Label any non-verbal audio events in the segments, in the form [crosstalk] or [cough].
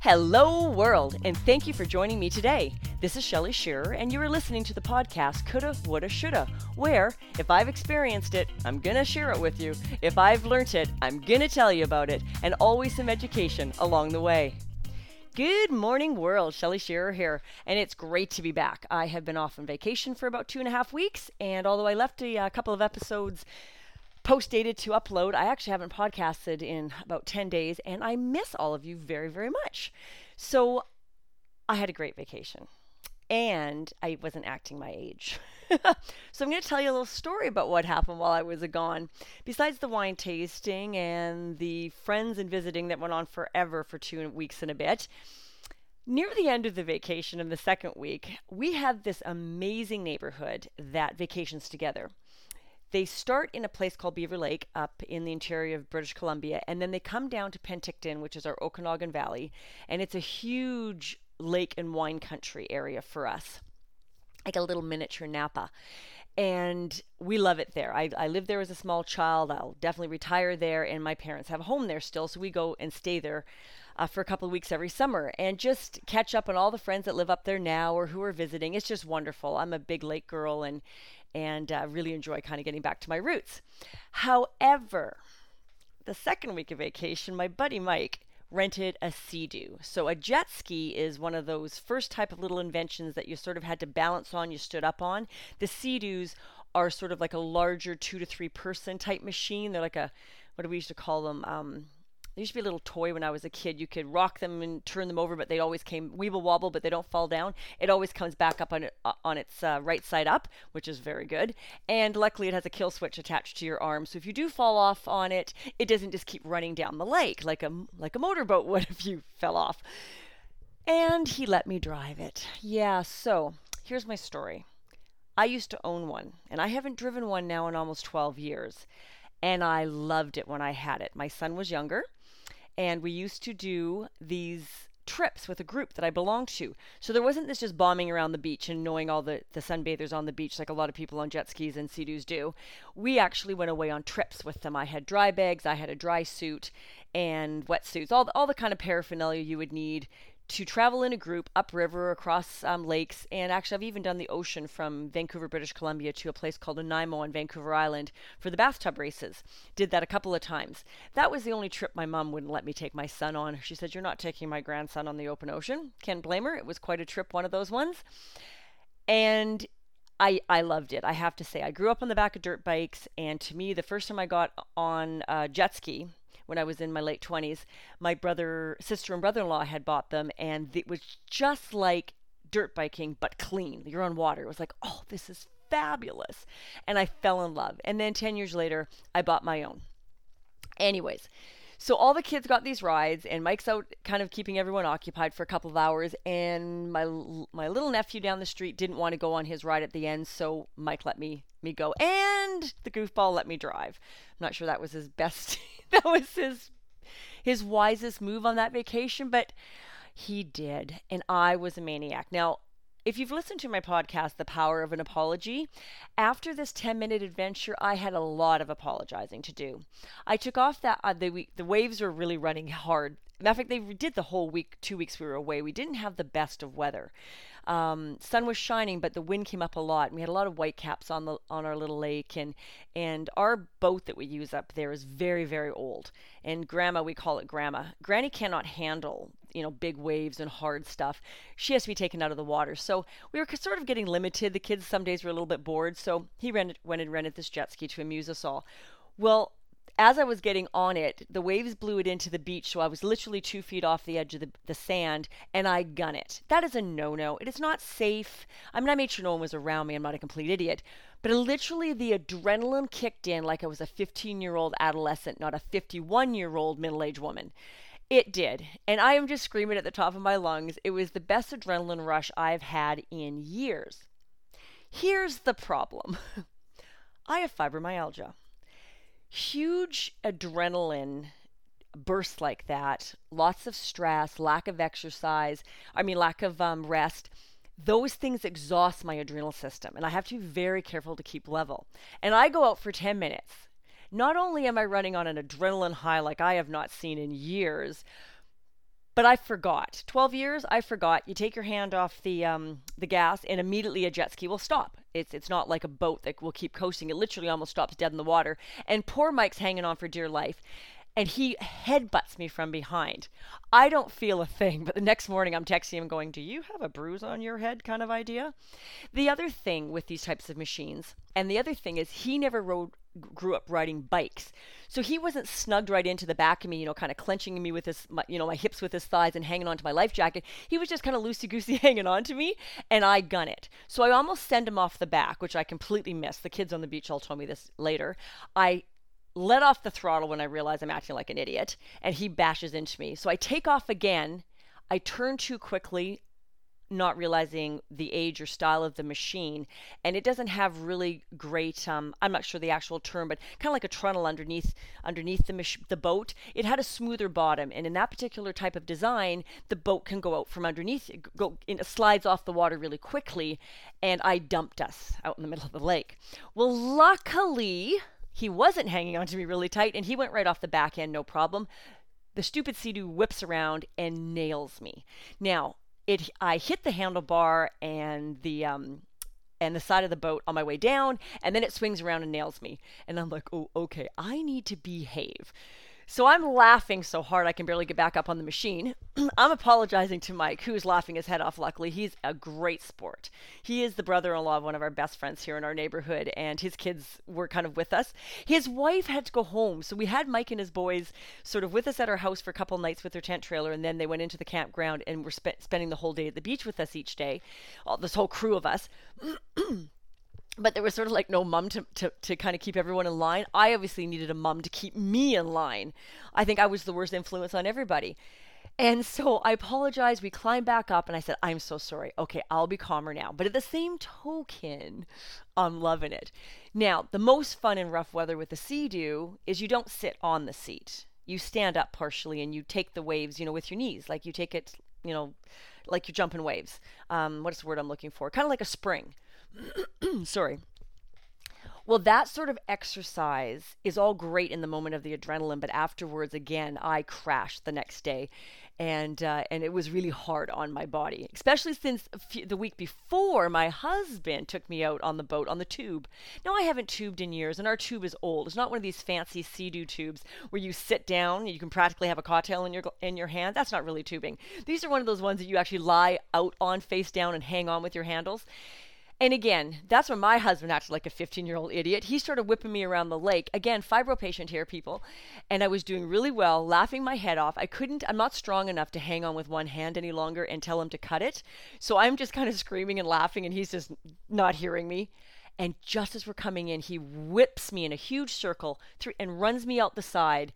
Hello, world, and thank you for joining me today. This is Shelly Shearer, and you are listening to the podcast Coulda, Woulda, Shoulda, where if I've experienced it, I'm gonna share it with you. If I've learnt it, I'm gonna tell you about it, and always some education along the way. Good morning, world. Shelly Shearer here, and it's great to be back. I have been off on vacation for about two and a half weeks, and although I left a, a couple of episodes post dated to upload. I actually haven't podcasted in about 10 days and I miss all of you very, very much. So I had a great vacation and I wasn't acting my age. [laughs] so I'm going to tell you a little story about what happened while I was gone. Besides the wine tasting and the friends and visiting that went on forever for two weeks and a bit, near the end of the vacation in the second week, we had this amazing neighborhood that vacations together. They start in a place called Beaver Lake up in the interior of British Columbia, and then they come down to Penticton, which is our Okanagan Valley, and it's a huge lake and wine country area for us, like a little miniature Napa. And we love it there. I, I lived there as a small child. I'll definitely retire there, and my parents have a home there still, so we go and stay there uh, for a couple of weeks every summer and just catch up on all the friends that live up there now or who are visiting. It's just wonderful. I'm a big lake girl and and uh, really enjoy kind of getting back to my roots. However, the second week of vacation, my buddy Mike rented a Sea-Doo. So a jet ski is one of those first type of little inventions that you sort of had to balance on, you stood up on. The Sea-Doos are sort of like a larger two to three person type machine. They're like a what do we used to call them? Um, there used to be a little toy when I was a kid. You could rock them and turn them over, but they always came weeble wobble, but they don't fall down. It always comes back up on it, uh, on its uh, right side up, which is very good. And luckily, it has a kill switch attached to your arm, so if you do fall off on it, it doesn't just keep running down the lake like a like a motorboat [laughs] would if you fell off. And he let me drive it. Yeah. So here's my story. I used to own one, and I haven't driven one now in almost 12 years. And I loved it when I had it. My son was younger and we used to do these trips with a group that I belonged to. So there wasn't this just bombing around the beach and knowing all the, the sunbathers on the beach like a lot of people on jet skis and sea doos do. We actually went away on trips with them. I had dry bags, I had a dry suit and wetsuits, all the, all the kind of paraphernalia you would need to travel in a group upriver across um, lakes. And actually, I've even done the ocean from Vancouver, British Columbia to a place called Nanaimo on Vancouver Island for the bathtub races. Did that a couple of times. That was the only trip my mom wouldn't let me take my son on. She said, You're not taking my grandson on the open ocean. Can't blame her. It was quite a trip, one of those ones. And I, I loved it. I have to say, I grew up on the back of dirt bikes, and to me, the first time I got on a jet ski, when I was in my late 20s. My brother, sister, and brother in law had bought them, and it was just like dirt biking, but clean. You're on water. It was like, oh, this is fabulous. And I fell in love. And then 10 years later, I bought my own. Anyways, so all the kids got these rides, and Mike's out kind of keeping everyone occupied for a couple of hours. And my my little nephew down the street didn't want to go on his ride at the end, so Mike let me me go, and the goofball let me drive. I'm not sure that was his best. [laughs] that was his his wisest move on that vacation, but he did, and I was a maniac. Now if you've listened to my podcast, The Power of an Apology, after this 10 minute adventure, I had a lot of apologizing to do. I took off that, uh, the, the waves were really running hard. Matter of fact, they did the whole week, two weeks we were away. We didn't have the best of weather. Um, sun was shining, but the wind came up a lot. And we had a lot of white caps on the on our little lake, and and our boat that we use up there is very very old. And Grandma, we call it Grandma. Granny cannot handle you know big waves and hard stuff. She has to be taken out of the water. So we were sort of getting limited. The kids some days were a little bit bored, so he rented, went and rented this jet ski to amuse us all. Well, as I was getting on it, the waves blew it into the beach, so I was literally two feet off the edge of the, the sand, and I gun it. That is a no-no. It is not safe. I mean, I made sure no one was around me. I'm not a complete idiot. But literally, the adrenaline kicked in like I was a 15-year-old adolescent, not a 51-year-old middle-aged woman. It did. And I am just screaming at the top of my lungs. It was the best adrenaline rush I've had in years. Here's the problem [laughs] I have fibromyalgia huge adrenaline bursts like that, lots of stress, lack of exercise, I mean, lack of um, rest, those things exhaust my adrenal system. And I have to be very careful to keep level. And I go out for 10 minutes. Not only am I running on an adrenaline high like I have not seen in years, but I forgot. 12 years, I forgot. You take your hand off the um, the gas, and immediately a jet ski will stop. It's it's not like a boat that will keep coasting. It literally almost stops dead in the water. And poor Mike's hanging on for dear life and he headbutts me from behind. I don't feel a thing, but the next morning I'm texting him going, Do you have a bruise on your head kind of idea? The other thing with these types of machines, and the other thing is he never rode grew up riding bikes. So he wasn't snugged right into the back of me, you know, kind of clenching me with his, my, you know, my hips with his thighs and hanging onto my life jacket. He was just kind of loosey goosey [laughs] hanging on to me, and I gun it. So I almost send him off the back, which I completely missed. The kids on the beach all told me this later. I let off the throttle when I realize I'm acting like an idiot, and he bashes into me. So I take off again. I turn too quickly, not realizing the age or style of the machine, and it doesn't have really great. Um, I'm not sure the actual term, but kind of like a trunnel underneath underneath the mach- the boat. It had a smoother bottom, and in that particular type of design, the boat can go out from underneath, it, go it slides off the water really quickly, and I dumped us out in the middle of the lake. Well, luckily he wasn't hanging onto me really tight, and he went right off the back end, no problem. The stupid Sea-Doo whips around and nails me. Now, it I hit the handlebar and the um, and the side of the boat on my way down, and then it swings around and nails me. And I'm like, oh, okay, I need to behave. So I'm laughing so hard I can barely get back up on the machine. [clears throat] I'm apologizing to Mike, who's laughing his head off. Luckily, he's a great sport. He is the brother in law of one of our best friends here in our neighborhood, and his kids were kind of with us. His wife had to go home, so we had Mike and his boys sort of with us at our house for a couple nights with their tent trailer, and then they went into the campground and were spe- spending the whole day at the beach with us each day, all, this whole crew of us. [clears throat] but there was sort of like no mom to, to, to kind of keep everyone in line. I obviously needed a mom to keep me in line. I think I was the worst influence on everybody. And so I apologized. We climbed back up and I said, I'm so sorry. Okay, I'll be calmer now. But at the same token, I'm loving it. Now, the most fun in rough weather with the Sea-Doo is you don't sit on the seat. You stand up partially and you take the waves, you know, with your knees. Like you take it, you know, like you're jumping waves. Um, what's the word I'm looking for? Kind of like a spring. [clears throat] Sorry. Well, that sort of exercise is all great in the moment of the adrenaline, but afterwards, again, I crashed the next day, and uh, and it was really hard on my body, especially since the week before my husband took me out on the boat on the tube. Now I haven't tubed in years, and our tube is old. It's not one of these fancy Sea-Doo tubes where you sit down and you can practically have a cocktail in your in your hand. That's not really tubing. These are one of those ones that you actually lie out on face down and hang on with your handles. And again, that's when my husband acted like a 15 year old idiot. He started whipping me around the lake. Again, fibro patient here, people. And I was doing really well, laughing my head off. I couldn't, I'm not strong enough to hang on with one hand any longer and tell him to cut it. So I'm just kind of screaming and laughing, and he's just not hearing me. And just as we're coming in, he whips me in a huge circle through, and runs me out the side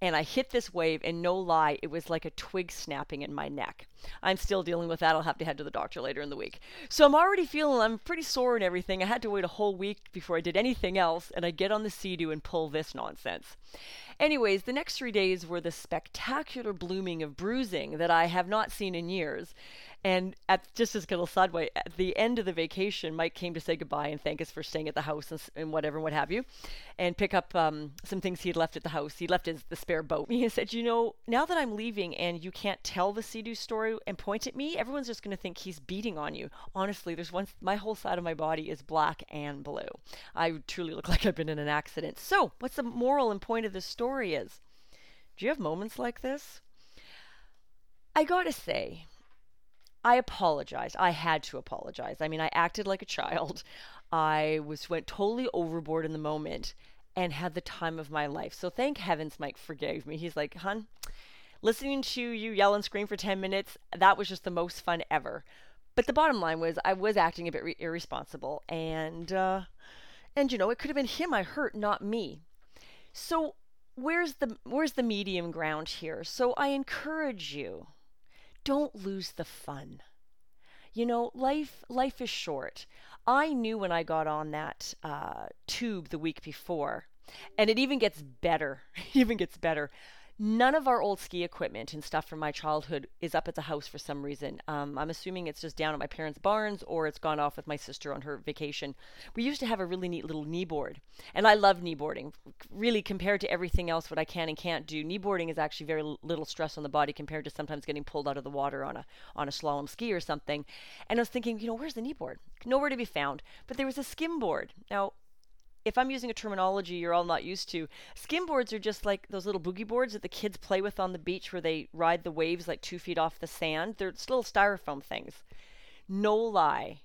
and I hit this wave, and no lie, it was like a twig snapping in my neck. I'm still dealing with that. I'll have to head to the doctor later in the week. So I'm already feeling I'm pretty sore and everything. I had to wait a whole week before I did anything else, and I get on the Sea-Doo and pull this nonsense. Anyways, the next three days were the spectacular blooming of bruising that I have not seen in years. And at just as a little sideway, at the end of the vacation, Mike came to say goodbye and thank us for staying at the house and, and whatever and what have you, and pick up um, some things he had left at the house. He left his the spare boat. [laughs] He said, "You know, now that I'm leaving and you can't tell the Sea-Doo story and point at me, everyone's just going to think he's beating on you. Honestly, there's one. My whole side of my body is black and blue. I truly look [laughs] like I've been in an accident. So, what's the moral and point of this story? Is do you have moments like this? I gotta say." I apologized. I had to apologize. I mean, I acted like a child. I was went totally overboard in the moment and had the time of my life. So thank heavens Mike forgave me. He's like, "Hun, listening to you yell and scream for 10 minutes, that was just the most fun ever." But the bottom line was I was acting a bit re- irresponsible and uh and you know, it could have been him I hurt, not me. So where's the where's the medium ground here? So I encourage you don't lose the fun. You know, life life is short. I knew when I got on that uh, tube the week before, and it even gets better. [laughs] It even gets better. None of our old ski equipment and stuff from my childhood is up at the house for some reason. Um, I'm assuming it's just down at my parents' barns or it's gone off with my sister on her vacation. We used to have a really neat little knee board, and I love knee boarding. Really, compared to everything else, what I can and can't do, knee boarding is actually very little stress on the body compared to sometimes getting pulled out of the water on a on a slalom ski or something. And I was thinking, you know, where's the knee board? Nowhere to be found. But there was a skim board. Now, if I'm using a terminology you're all not used to, skim boards are just like those little boogie boards that the kids play with on the beach where they ride the waves like two feet off the sand. They're little styrofoam things. No lie.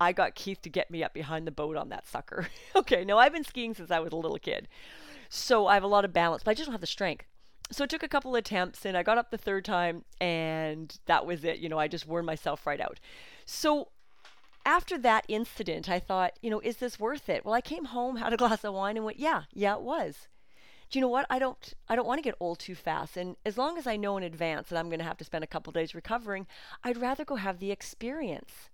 I got Keith to get me up behind the boat on that sucker. [laughs] okay, now I've been skiing since I was a little kid. So I have a lot of balance, but I just don't have the strength. So it took a couple attempts and I got up the third time and that was it. You know, I just wore myself right out. So after that incident, I thought, you know, is this worth it? Well, I came home, [laughs] had a glass of wine, and went, yeah, yeah, it was. Do you know what? I don't, I don't want to get old too fast. And as long as I know in advance that I'm going to have to spend a couple days recovering, I'd rather go have the experience.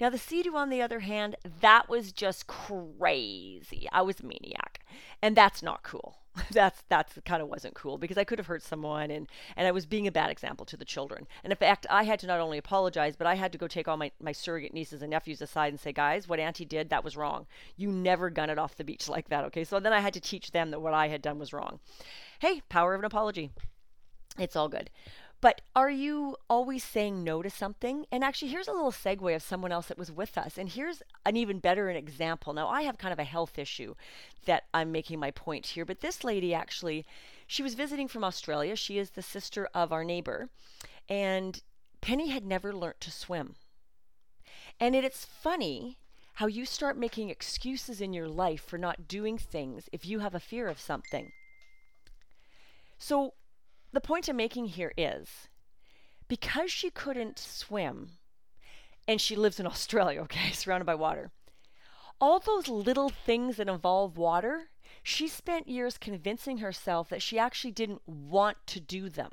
Now, the Sea-Doo, on the other hand, that was just crazy. I was a maniac, and that's not cool. [laughs] that's that's kind of wasn't cool because I could have hurt someone and and I was being a bad example to the children. And in fact, I had to not only apologize, but I had to go take all my my surrogate nieces and nephews aside and say, guys, what Auntie did that was wrong. You never gun it off the beach [laughs] like that, okay? So then I had to teach them that what I had done was wrong. Hey, power of an apology. It's all good. But are you always saying no to something? And actually, here's a little segue of someone else that was with us. And here's an even better an example. Now, I have kind of a health issue that I'm making my point here, but this lady actually, she was visiting from Australia. She is the sister of our neighbor. And Penny had never learnt to swim. And it, it's funny how you start making excuses in your life for not doing things if you have a fear of something. So, the point I'm making here is because she couldn't swim and she lives in [laughs] Australia, okay, surrounded by water, all those little things that involve water, she spent years convincing herself that she actually didn't want to do them,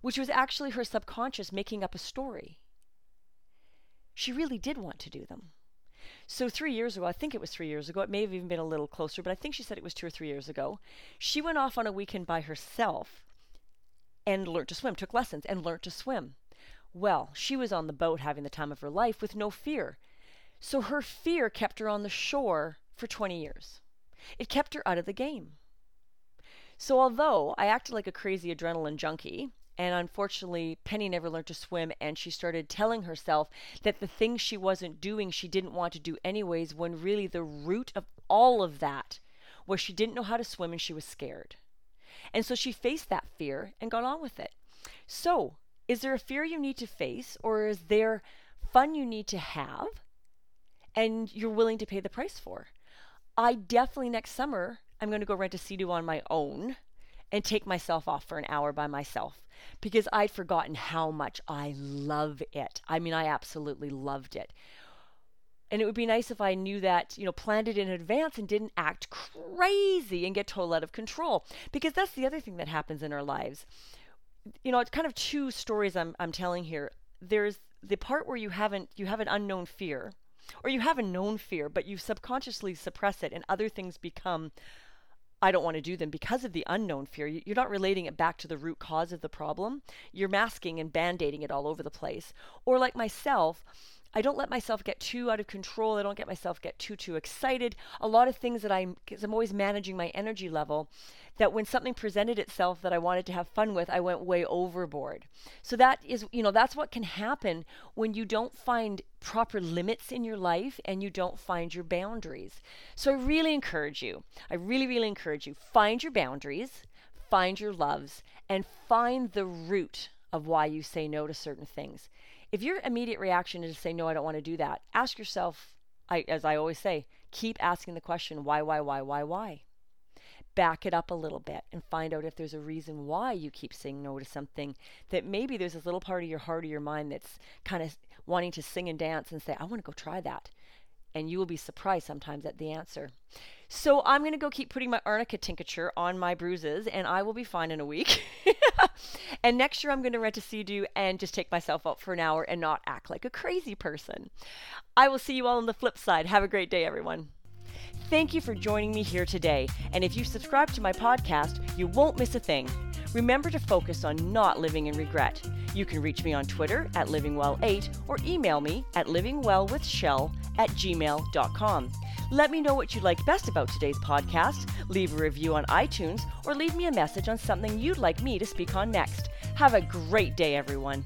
which was actually her subconscious making up a story. She really did want to do them. So three years ago, I think it was three years ago, it may have even been a little closer, but I think she said it was two or three years ago, she went off on a weekend by herself and learned to swim, took lessons and learned to swim. Well, she was on the boat having the time of her life with no fear. So her fear kept her on the shore for 20 years. It kept her out of the game. So although I acted like a crazy adrenaline junkie, and unfortunately, Penny never learned to swim, and she started telling herself that the things she wasn't doing, she didn't want to do anyways, when really the root of all of that was she didn't know how to swim and she was scared. And so she faced that fear and got on with it. So, is there a fear you need to face, or is there fun you need to have and you're willing to pay the price for? I definitely next summer, I'm going to go rent a Sea-Doo on my own and take myself off for an hour by myself because I'd forgotten how much I love it. I mean, I absolutely loved it. And it would be nice if I knew that, you know, planned it in advance and didn't act crazy and get totally out of control. Because that's the other thing that happens in our lives. You know, it's kind of two stories I'm, I'm telling here. There's the part where you haven't you have an unknown fear, or you have a known fear, but you subconsciously suppress it and other things become I don't want to do them because of the unknown fear. You're not relating it back to the root cause of the problem. You're masking and band aiding it all over the place. Or, like myself, I don't let myself get too out of control. I don't get myself get too too excited. A lot of things that I'm cuz I'm always managing my energy level that when something presented itself that I wanted to have fun with, I went way overboard. So that is, you know, that's what can happen when you don't find proper limits in your life and you don't find your boundaries. So I really encourage you. I really really encourage you find your boundaries, find your loves and find the root of why you say no to certain things. If your immediate reaction is to say, no, I don't want to do that, ask yourself, I, as I always say, keep asking the question, why, why, why, why, why? Back it up a little bit and find out if there's a reason why you keep saying no to something that maybe there's this little part of your heart or your mind that's kind of wanting to sing and dance and say, I want to go try that. And you will be surprised sometimes at the answer. So I'm going to go keep putting my arnica tincture on my bruises and I will be fine in a week. [laughs] and next year I'm going to rent a Sea-Doo and just take myself out for an hour and not act like a crazy person. I will see you all on the flip side. Have a great day, everyone. Thank you for joining me here today. And if you subscribe to my podcast, you won't miss a thing. Remember to focus on not living in regret. You can reach me on Twitter at livingwell8 or email me at livingwellwithshell at gmail.com. Let me know what you liked best about today's podcast, leave a review on iTunes, or leave me a message on something you'd like me to speak on next. Have a great day, everyone.